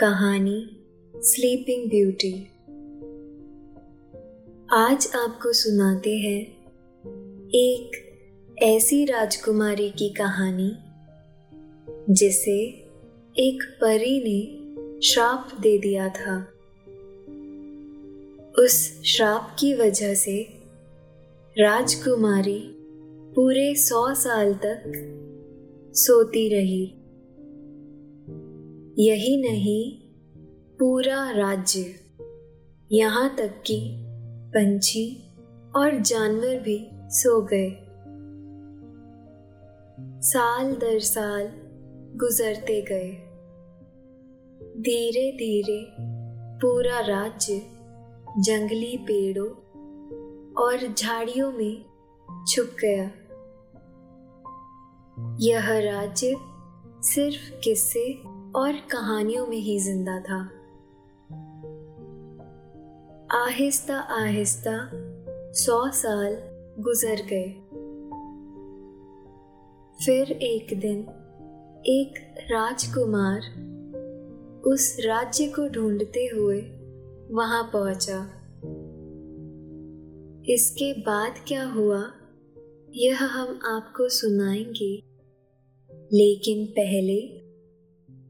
कहानी sleeping beauty आज आपको सुनाते हैं एक ऐसी राजकुमारी की कहानी, जिसे एक परी ने श्राप दे दिया था। उस श्राप की वजह से राजकुमारी पूरे सौ साल तक सोती रही। यही नहीं, पूरा राज्य। यहाँ तक कि पंछी और जानवर भी सो गए। साल दर साल गुजरते गए। धीरे धीरे पूरा राज्य जंगली पेड़ों और झाड़ियों में छुप गया। यह राज्य सिर्फ़ किस्से और कहानियों में ही ज़िंदा था। आहिस्ता आहिस्ता सौ साल गुजर गए। फिर एक दिन एक राजकुमार उस राज्य को ढूंढते हुए वहाँ पहुँचा। इसके बाद क्या हुआ, यह हम आपको सुनाएँगे। लेकिन पहले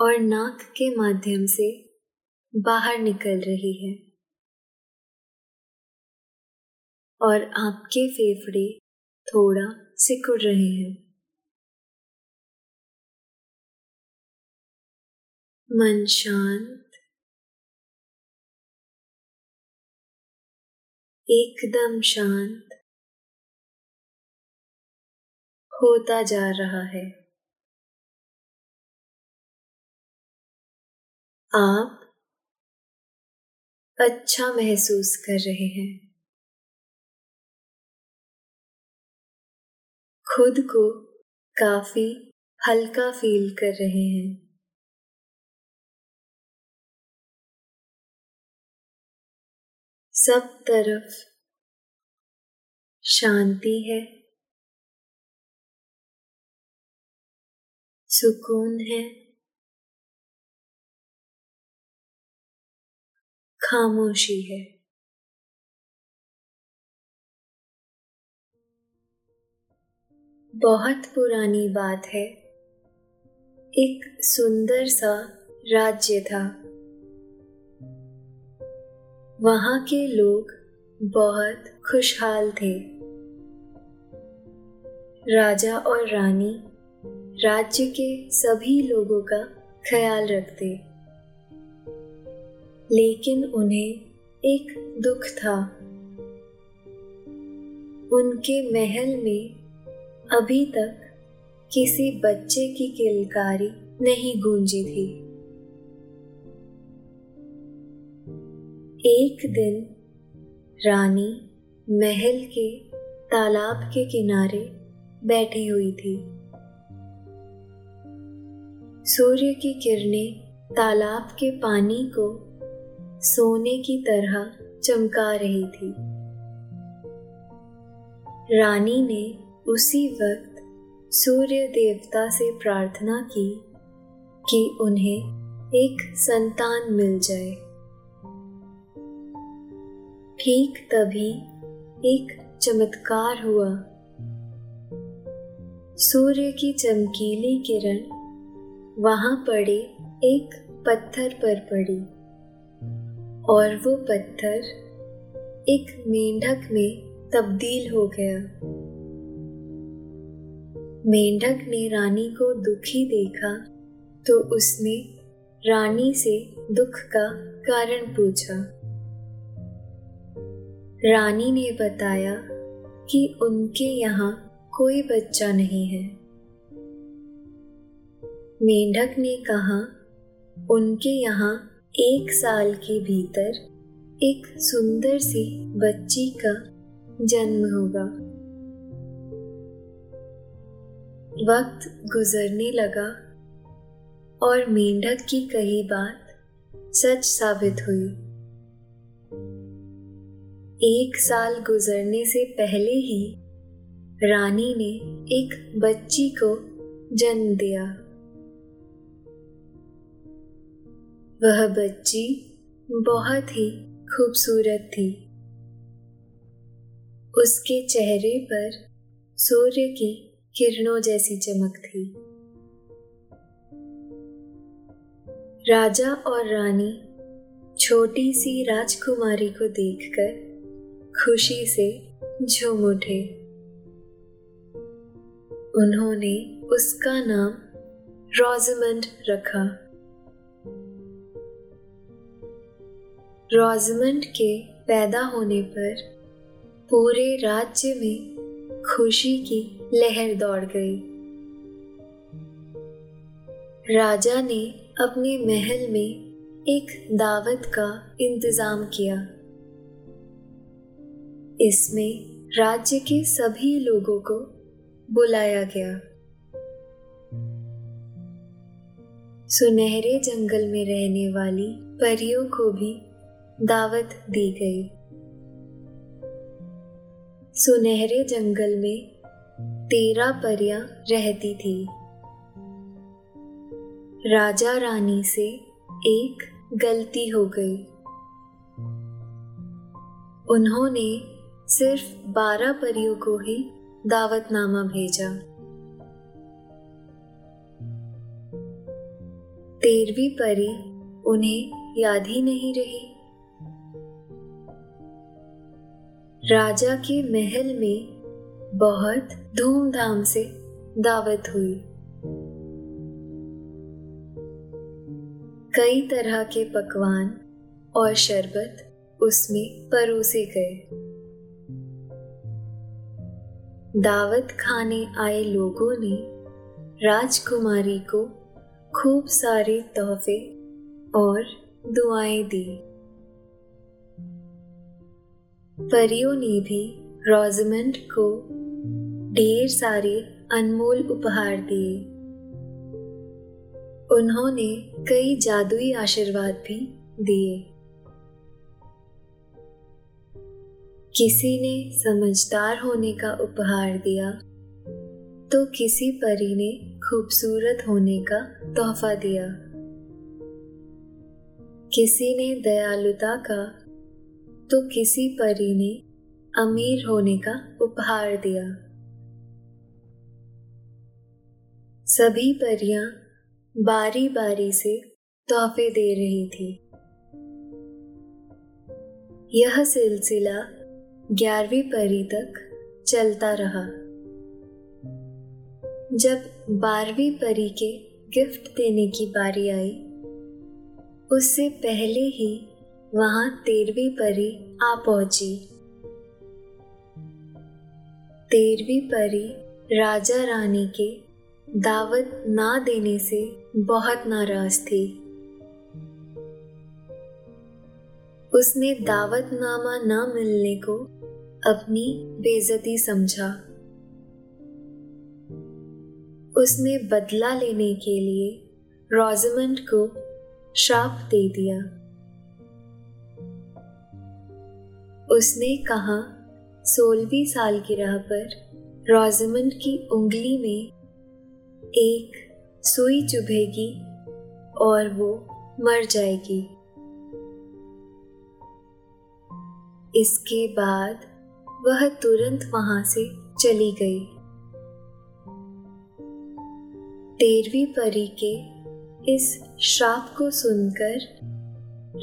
और नाक के माध्यम से बाहर निकल रही है। और आपके फेफड़े थोड़ा सिकुड़ रहे हैं। मन शांत। एकदम शांत। होता जा रहा है। आप अच्छा महसूस कर रहे हैं। खुद को काफ़ी हल्का फील कर रहे हैं। सब तरफ़ शांति है। सुकून है। खामोशी है। बहुत पुरानी बात है। एक सुंदर सा राज्य था। वहाँ के लोग बहुत खुशहाल थे। राजा और रानी राज्य के सभी लोगों का ख्याल रखते। लेकिन उन्हें एक दुख था। उनके महल में अभी तक किसी बच्चे की किलकारी नहीं गूंजी थी। एक दिन रानी महल के तालाब के किनारे बैठी हुई थी। सूर्य की किरणें तालाब के पानी को सोने की तरह चमका रही थी। रानी ने उसी वक्त सूर्य देवता से प्रार्थना की कि उन्हें एक संतान मिल जाए। ठीक तभी एक चमत्कार हुआ। सूर्य की चमकीली किरण वहाँ पड़े एक पत्थर पर पड़ी। और वो पत्थर एक मेंढक में तब्दील हो गया। मेंढक ने रानी को दुखी देखा तो उसने रानी से दुख का कारण पूछा। रानी ने बताया कि उनके यहाँ कोई बच्चा नहीं है। मेंढक ने कहा, उनके यहाँ एक साल के भीतर एक सुंदर सी बच्ची का जन्म होगा। वक्त गुजरने लगा और मेंढक की कही बात सच साबित हुई। एक साल गुजरने से पहले ही रानी ने एक बच्ची को जन्म दिया। वह बच्ची बहुत ही खूबसूरत थी। उसके चेहरे पर सूर्य की किरणों जैसी चमक थी। राजा और रानी छोटी सी राजकुमारी को देखकर खुशी से झूम उठे। उन्होंने उसका नाम रोजमंड रखा। रोजमंड के पैदा होने पर पूरे राज्य में खुशी की लहर दौड़ गई। राजा ने अपने महल में एक दावत का इंतज़ाम किया। इसमें राज्य के सभी लोगों को बुलाया गया। सुनहरे जंगल में रहने वाली परियों को भी दावत दी गई। सुनहरे जंगल में तेरह परियाँ रहती थी। राजा रानी से एक गलती हो गई। उन्होंने सिर्फ़ बारह परियों को ही दावतनामा भेजा। तेरहवीं परी उन्हें याद ही नहीं रही। राजा के महल में बहुत धूमधाम से दावत हुई। कई तरह के पकवान और शरबत उसमें परोसे गए। दावत खाने आए लोगों ने राजकुमारी को खूब सारे तोहफे और दुआएँ दी। परियों ने भी रोजमेंट को ढेर सारे अनमोल उपहार दिए। उन्होंने कई जादुई आशीर्वाद भी दिए। किसी ने समझदार होने का उपहार दिया तो किसी परी ने खूबसूरत होने का तोहफा दिया। किसी ने दयालुता का तो किसी परी ने अमीर होने का उपहार दिया। सभी परियाँ बारी बारी से तोहफे दे रही थी। यह सिलसिला ग्यारहवीं परी तक चलता रहा। जब बारहवीं परी के गिफ्ट देने की बारी आई, उससे पहले ही वहाँ तेरहवीं परी आ पहुँची। तेरहवीं परी राजा रानी के दावत ना देने से बहुत नाराज़ थी। उसने दावतनामा न मिलने को अपनी बेजती समझा। उसने बदला लेने के लिए रोजमंड को श्राप दे दिया। उसने कहा, सोलहवीं साल की राह पर रोजमंड की उंगली में एक सुई चुभेगी और वो मर जाएगी। इसके बाद वह तुरंत वहाँ से चली गई। तेरहवीं परी के इस श्राप को सुनकर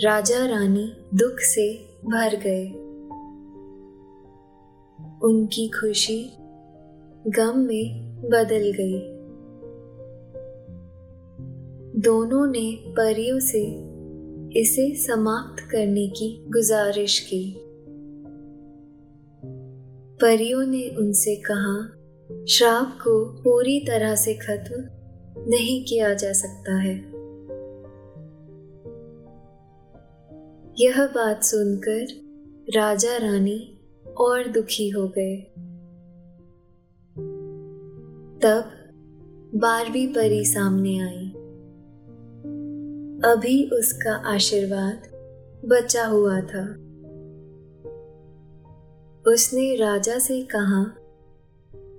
राजा रानी दुख से भर गए। उनकी खुशी गम में बदल गई। दोनों ने परियों से इसे समाप्त करने की गुजारिश की। परियों ने उनसे कहा, श्राप को पूरी तरह से खत्म नहीं किया जा सकता है। यह बात सुनकर राजा रानी और दुखी हो गए। तब बारहवीं परी सामने आई। अभी उसका आशीर्वाद बचा हुआ था। उसने राजा से कहा,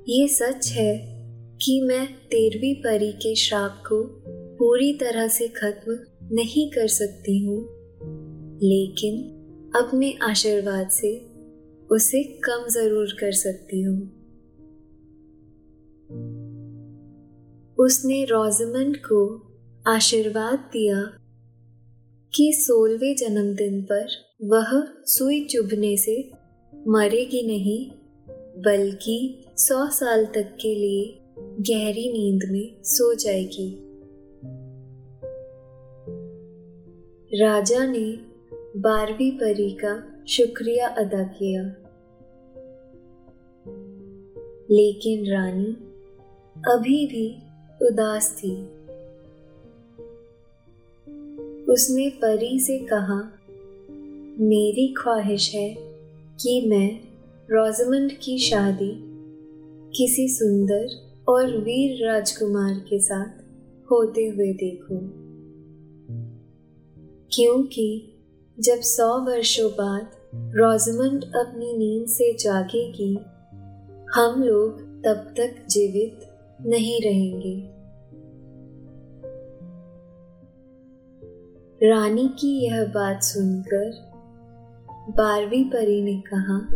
ये सच है कि मैं तेरहवीं परी के श्राप को पूरी तरह से खत्म नहीं कर सकती हूँ, लेकिन अपने आशीर्वाद से उसे कम ज़रूर कर सकती हूँ। उसने रोजमंड को आशीर्वाद दिया कि सोलवे जन्मदिन पर वह सुई चुभने से मरेगी नहीं, बल्कि सौ साल तक के लिए गहरी नींद में सो जाएगी। राजा ने बारहवीं परी का शुक्रिया अदा किया। लेकिन रानी अभी भी उदास थी। उसने परी से कहा, मेरी ख्वाहिश है कि मैं रोजमंड की शादी किसी सुंदर और वीर राजकुमार के साथ होते हुए देखूँ। क्योंकि जब सौ वर्षों बाद रोजमंड अपनी नींद से जागेगी हम लोग तब तक जीवित नहीं रहेंगे। रानी की यह बात सुनकर बारहवीं परी ने कहा,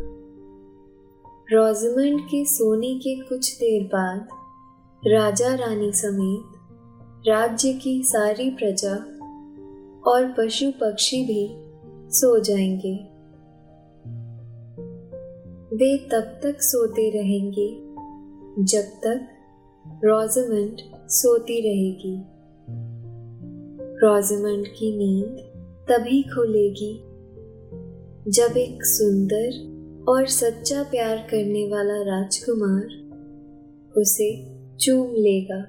रोजमंड के सोने के कुछ देर बाद राजा रानी समेत राज्य की सारी प्रजा और पशु पक्षी भी सो जाएँगे। वे तब तक सोते रहेंगे, जब तक रोजमंड सोती रहेगी रोजमंड की नींद तभी खुलेगी, जब एक सुंदर और सच्चा प्यार करने वाला राजकुमार उसे चूम लेगा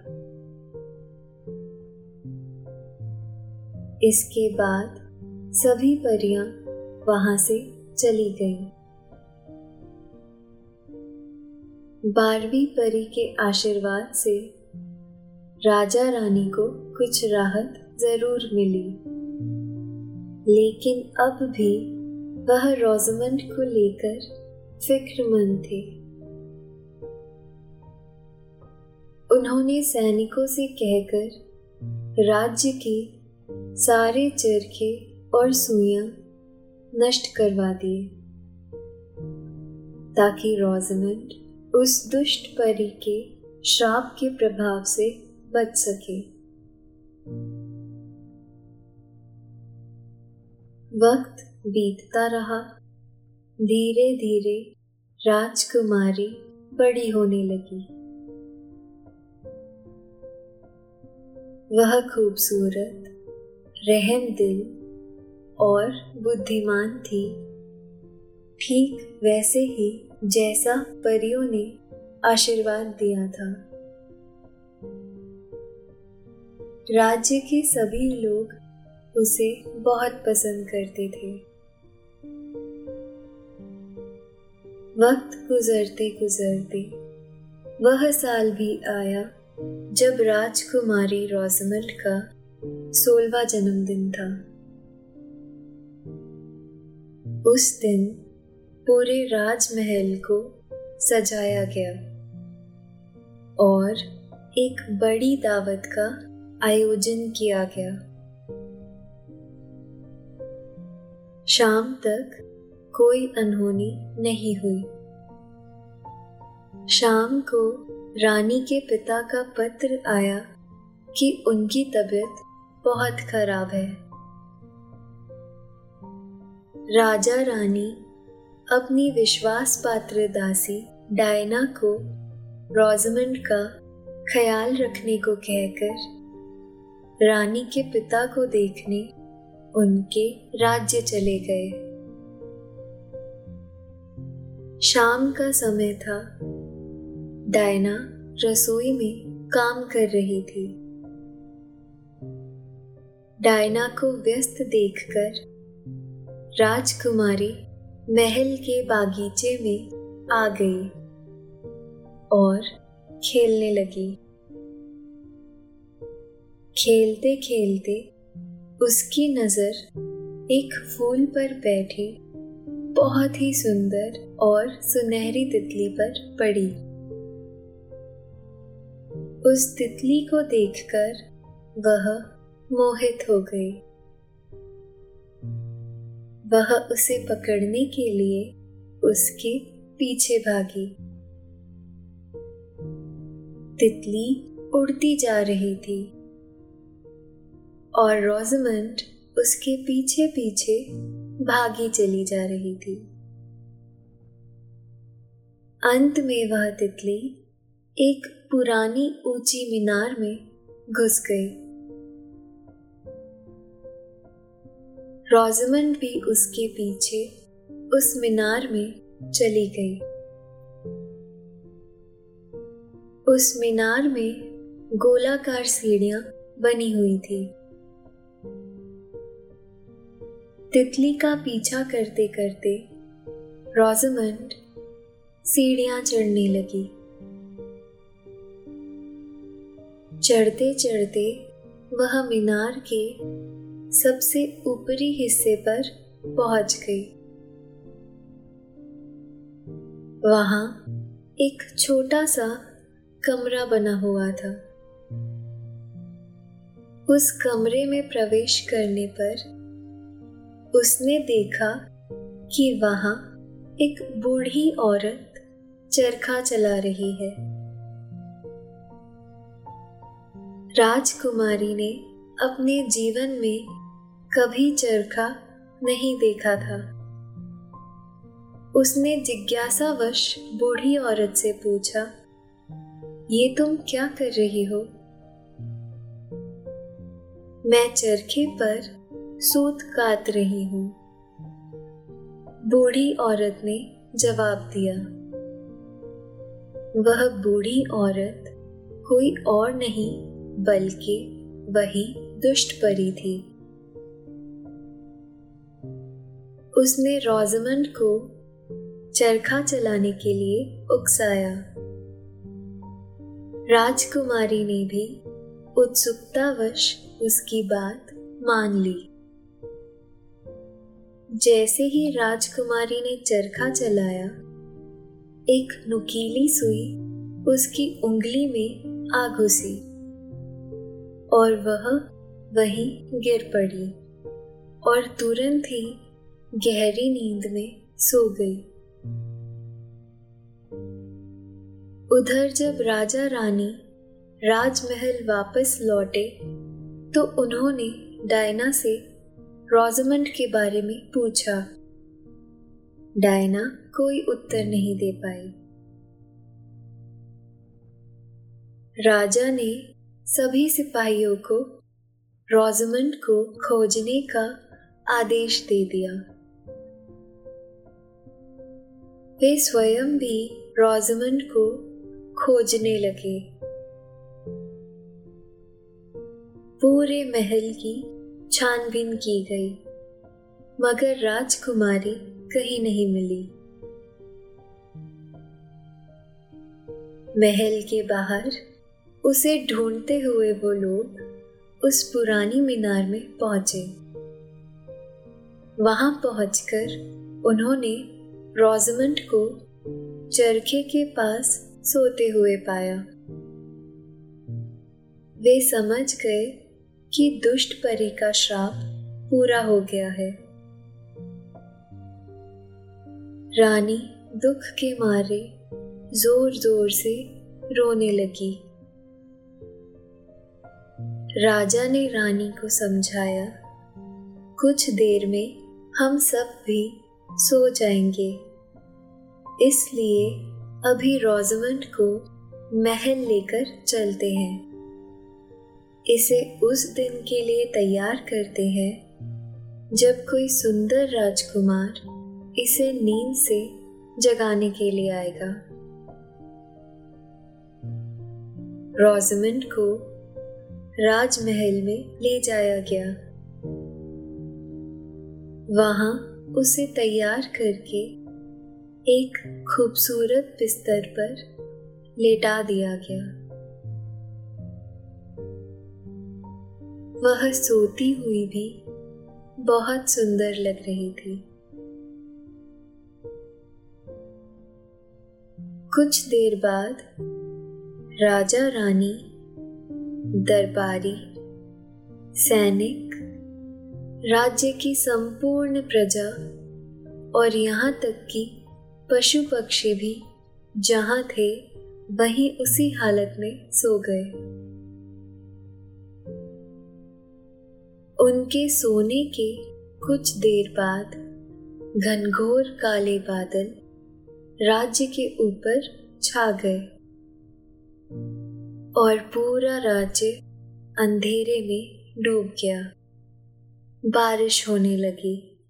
इसके बाद सभी परियाँ वहाँ से चली गईं। बारहवीं परी के आशीर्वाद से राजा रानी को कुछ राहत ज़रूर मिली। लेकिन अब भी वह रोजमंड को लेकर फिक्रमंद थे। उन्होंने सैनिकों से कहकर राज्य के सारे चरखे और सुइयाँ नष्ट करवा दिए, ताकि रोजमंड उस दुष्ट परी के श्राप के प्रभाव से बच सके। वक्त बीतता रहा। धीरे धीरे राजकुमारी बड़ी होने लगी। वह खूबसूरत, रहम दिल और बुद्धिमान थी। ठीक वैसे ही जैसा परियों ने आशीर्वाद दिया था। राज्य के सभी लोग उसे बहुत पसंद करते थे। वक्त गुजरते गुजरते, वह साल भी आया जब राजकुमारी रोजमल का सोलवा जन्मदिन था। उस दिन पूरे राजमहल को सजाया गया और एक बड़ी दावत का आयोजन किया गया। शाम तक कोई अनहोनी नहीं हुई। शाम को रानी के पिता का पत्र आया कि उनकी तबीयत बहुत खराब है। राजा रानी अपनी विश्वास पात्र दासी डायना को रोजमंड का ख्याल रखने को कहकर, रानी के पिता को देखने उनके राज्य चले गए। शाम का समय था। डायना रसोई में काम कर रही थी। डायना को व्यस्त देखकर राजकुमारी महल के बागीचे में आ गई और खेलने लगी। खेलते खेलते उसकी नज़र एक फूल पर बैठे, बहुत ही सुंदर और सुनहरी तितली पर पड़ी। उस तितली को देखकर वह मोहित हो गई। वह उसे पकड़ने के लिए उसके पीछे भागी। तितली उड़ती जा रही थी और रोजमंड उसके पीछे पीछे भागी चली जा रही थी। अंत में वह तितली एक पुरानी ऊँची मीनार में घुस गई। रोजमंड भी उसके पीछे, उस मीनार में चली गई। उस मीनार में गोलाकार सीढ़ियाँ बनी हुई थी। तितली का पीछा करते करते रोजमंड सीढ़ियाँ चढ़ने लगी। चढ़ते चढ़ते वह मीनार के सबसे ऊपरी हिस्से पर पहुँच गई। वहाँ एक छोटा सा कमरा बना हुआ था। उस कमरे में प्रवेश करने पर उसने देखा कि वहाँ एक बूढ़ी औरत चरखा चला रही है। राजकुमारी ने अपने जीवन में कभी चरखा नहीं देखा था। उसने जिज्ञासावश बूढ़ी औरत से पूछा, ये तुम क्या कर रही हो? मैं चरखे पर सूत काट रही हूँ। बूढ़ी औरत ने जवाब दिया। वह बूढ़ी औरत कोई और नहीं, बल्कि वही दुष्ट परी थी। उसने रोजमंड को चरखा चलाने के लिए उकसाया। राजकुमारी ने भी उत्सुकतावश उसकी बात मान ली। जैसे ही राजकुमारी ने चरखा चलाया, एक नुकीली सुई उसकी उंगली में आ घुसी और वह वहीं गिर पड़ी और तुरंत ही गहरी नींद में सो गई। उधर जब राजा रानी राजमहल वापस लौटे तो उन्होंने डायना से रोजमंड के बारे में पूछा। डायना कोई उत्तर नहीं दे पाई। राजा ने सभी सिपाहियों को रोजमंड को खोजने का आदेश दे दिया। वे स्वयं भी रोजमंड को खोजने लगे। पूरे महल की छानबीन की गई, मगर राजकुमारी कहीं नहीं मिली। महल के बाहर उसे ढूंढते हुए वो लोग उस पुरानी मीनार में पहुँचे। वहाँ पहुंचकर उन्होंने रोजमंड को चरखे के पास सोते हुए पाया। वे समझ गए कि दुष्ट परी का श्राप पूरा हो गया है। रानी दुख के मारे ज़ोर ज़ोर से रोने लगी। राजा ने रानी को समझाया, कुछ देर में हम सब भी सो जाएँगे। इसलिए अभी रोजमंड को महल लेकर चलते हैं। इसे उस दिन के लिए तैयार करते हैं, जब कोई सुंदर राजकुमार इसे नींद से जगाने के लिए आएगा। रोजमंड को राजमहल में ले जाया गया। वहाँ उसे तैयार करके एक खूबसूरत बिस्तर पर लेटा दिया गया। वह सोती हुई भी बहुत सुंदर लग रही थी। कुछ देर बाद राजा रानी, दरबारी, सैनिक राज्य की संपूर्ण प्रजा और यहाँ तक कि पशु पक्षी भी जहाँ थे, वहीं उसी हालत में सो गए। उनके सोने के कुछ देर बाद घनघोर काले बादल राज्य के ऊपर छा गए और पूरा राज्य अंधेरे में डूब गया। बारिश होने लगी।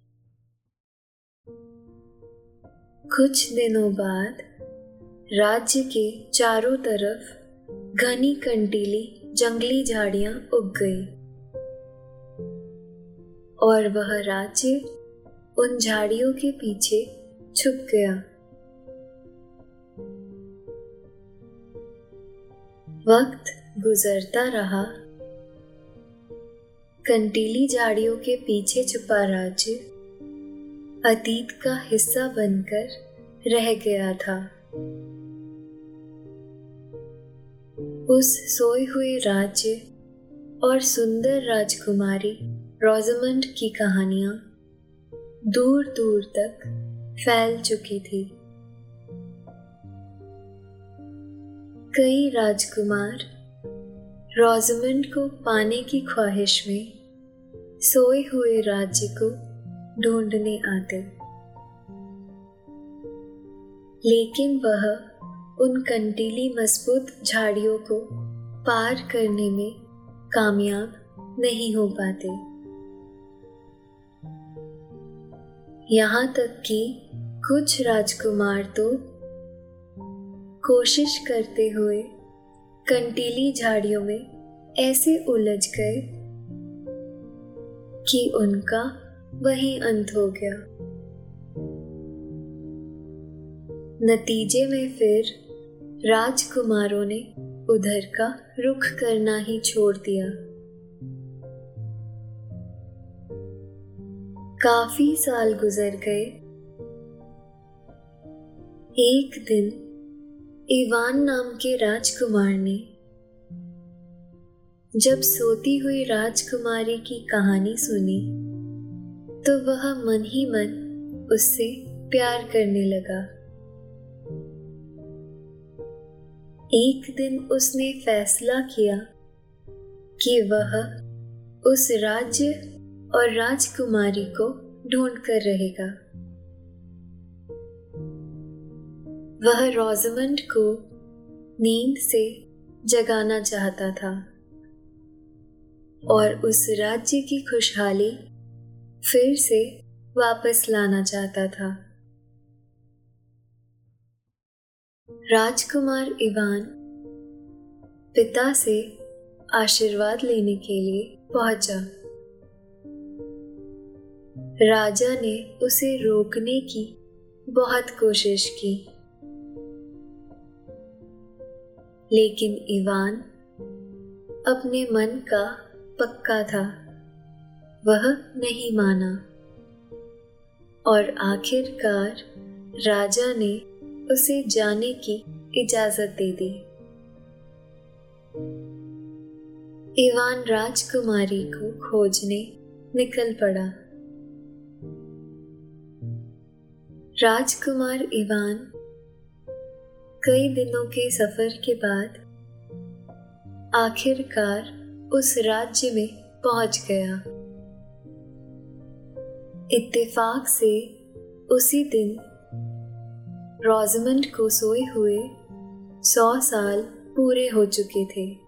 कुछ दिनों बाद राज्य के चारों तरफ़ घनी कंटीली जंगली झाड़ियाँ उग गई और वह राज्य उन झाड़ियों के पीछे छुप गया। वक्त गुजरता रहा कंटीली झाड़ियों के पीछे छुपा राज्य अतीत का हिस्सा बनकर रह गया था। उस सोए हुए राज्य और सुंदर राजकुमारी रोजमंड की कहानियाँ दूर दूर तक फैल चुकी थी। कई राजकुमार रोजमंड को पाने की ख्वाहिश में सोए हुए राज्य को ढूँढने आते। लेकिन वह उन कंटीली मज़बूत झाड़ियों को पार करने में कामयाब नहीं हो पाते। यहाँ तक कि कुछ राजकुमार तो कोशिश करते हुए कंटीली झाड़ियों में ऐसे उलझ गए कि उनका वही अंत हो गया। नतीजे में फिर राजकुमारों ने उधर का रुख करना ही छोड़ दिया। काफ़ी साल गुजर गए। एक दिन इवान नाम के राजकुमार ने जब सोती हुई राजकुमारी की कहानी सुनी तो वह मन ही मन उससे प्यार करने लगा। एक दिन उसने फैसला किया कि वह उस राज्य और राजकुमारी को ढूंढ कर रहेगा। वह रोजमंड को नींद से जगाना चाहता था और उस राज्य की खुशहाली फिर से वापस लाना चाहता था। राजकुमार इवान पिता से आशीर्वाद लेने के लिए पहुँचा। राजा ने उसे रोकने की बहुत कोशिश की। लेकिन इवान अपने मन का पक्का था। वह नहीं माना। और आखिरकार राजा ने उसे जाने की इजाज़त दे दी। इवान राजकुमारी को खोजने निकल पड़ा। राजकुमार इवान कई दिनों के सफ़र के बाद आखिरकार उस राज्य में पहुँच गया। इत्तेफाक से उसी दिन रोजमंड को सोए हुए सौ साल पूरे हो चुके थे।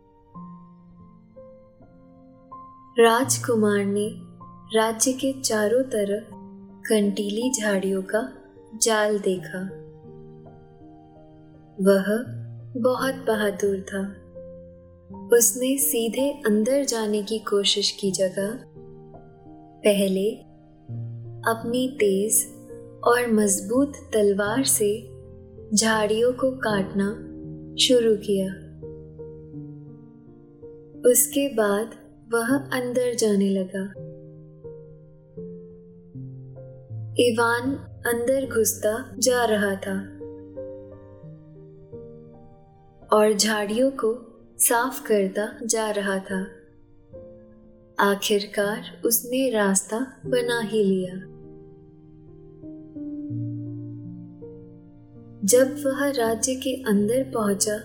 राजकुमार ने राज्य के चारों तरफ़ कंटीली झाड़ियों का जाल देखा। वह बहुत बहादुर था। उसने सीधे अंदर जाने की कोशिश की जगह, पहले अपनी तेज और मज़बूत तलवार से झाड़ियों को काटना शुरू किया। उसके बाद वह अंदर जाने लगा। इवान अंदर घुसता जा रहा था। और झाड़ियों को साफ़ करता जा रहा था। आखिरकार उसने रास्ता बना ही लिया। जब वह राज्य के अंदर पहुँचा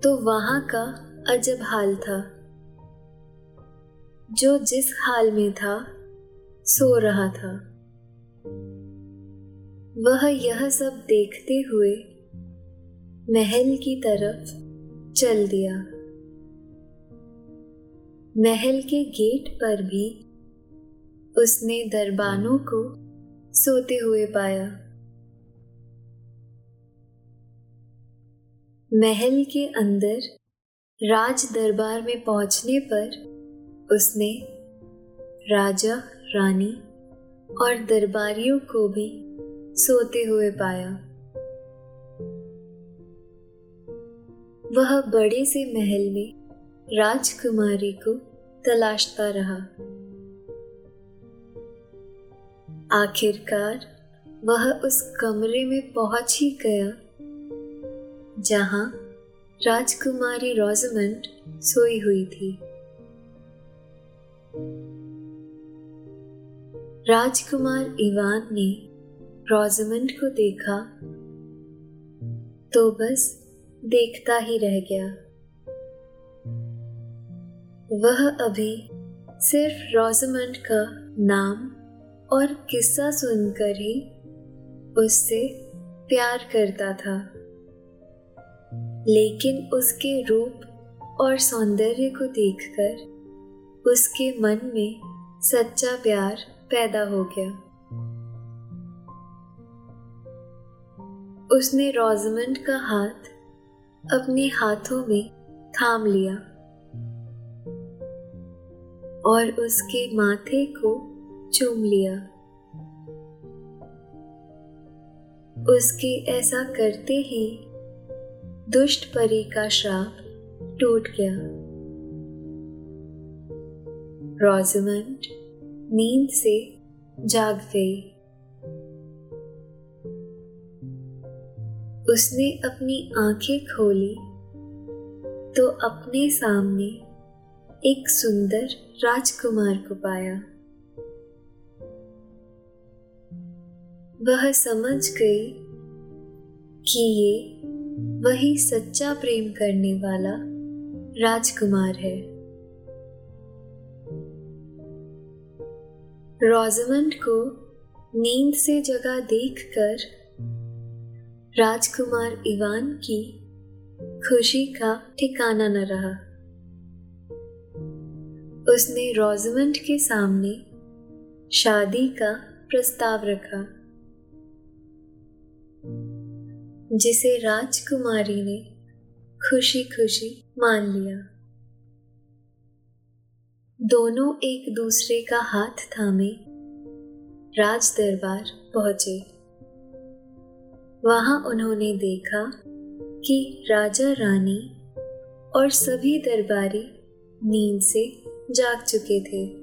तो वहाँ का अजब हाल था। जो जिस हाल में था, सो रहा था। वह यह सब देखते हुए महल की तरफ़ चल दिया। महल के गेट पर भी उसने दरबानों को सोते हुए पाया। महल के अंदर राज दरबार में पहुँचने पर उसने राजा, रानी और दरबारियों को भी सोते हुए पाया। वह बड़े से महल में राजकुमारी को तलाशता रहा। आखिरकार वह उस कमरे में पहुँच ही गया, जहाँ राजकुमारी रोजमंड सोई हुई थी। राजकुमार इवान ने रोजमंड को देखा तो बस देखता ही रह गया। वह अभी सिर्फ़ रोजमंड का नाम और किस्सा सुनकर ही उससे प्यार करता था। लेकिन उसके रूप और सौंदर्य को देखकर उसके मन में सच्चा प्यार पैदा हो गया। उसने रोजमंड का हाथ अपने हाथों में थाम लिया और उसके माथे को चूम लिया। उसके ऐसा करते ही दुष्ट परी का श्राप टूट गया। रोजमंड नींद से जाग गई। उसने अपनी आँखें खोली तो अपने सामने एक सुंदर राजकुमार को पाया। वह समझ गई कि ये वही सच्चा प्रेम करने वाला राजकुमार है। रोजमंड को नींद से जगह देखकर राजकुमार इवान की खुशी का ठिकाना न रहा। उसने रोजमंड के सामने शादी का प्रस्ताव रखा, जिसे राजकुमारी ने खुशी खुशी मान लिया। दोनों एक दूसरे का हाथ थामे राज दरबार पहुँचे। वहाँ उन्होंने देखा कि राजा रानी और सभी दरबारी नींद से जाग चुके थे।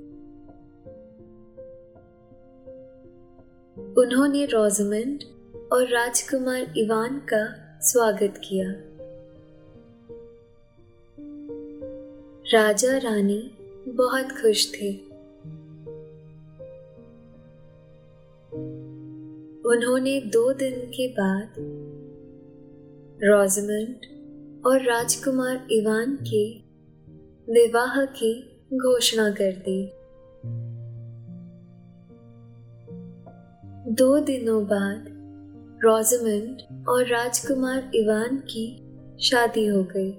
उन्होंने रोजमंड और राजकुमार इवान का स्वागत किया। राजा रानी बहुत खुश थे। उन्होंने दो दिन के बाद रोजमंड और राजकुमार इवान के विवाह की घोषणा कर दी। दो दिनों बाद रोजमंड और राजकुमार इवान की शादी हो गई।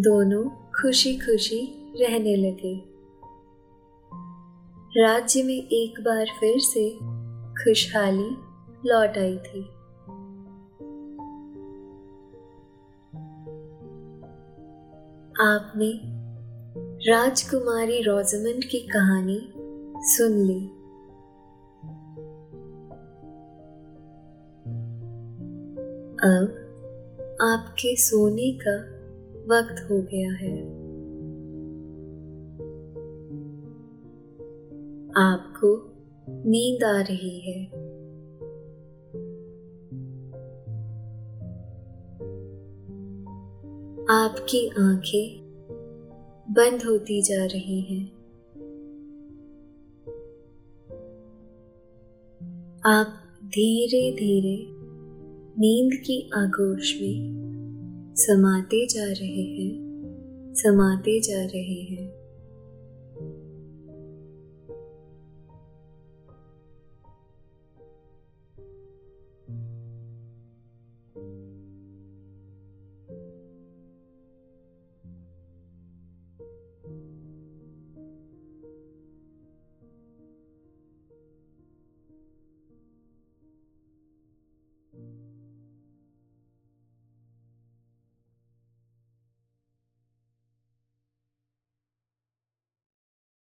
दोनों खुशी खुशी रहने लगे। राज्य में एक बार फिर से खुशहाली लौट आई थी। आपने राजकुमारी रोजमंड की कहानी सुन ली। अब आपके सोने का वक्त हो गया है। आपको नींद आ रही है। आपकी आँखें बंद होती जा रही हैं। आप धीरे धीरे नींद की आगोश में समाते जा रहे हैं, समाते जा रहे हैं।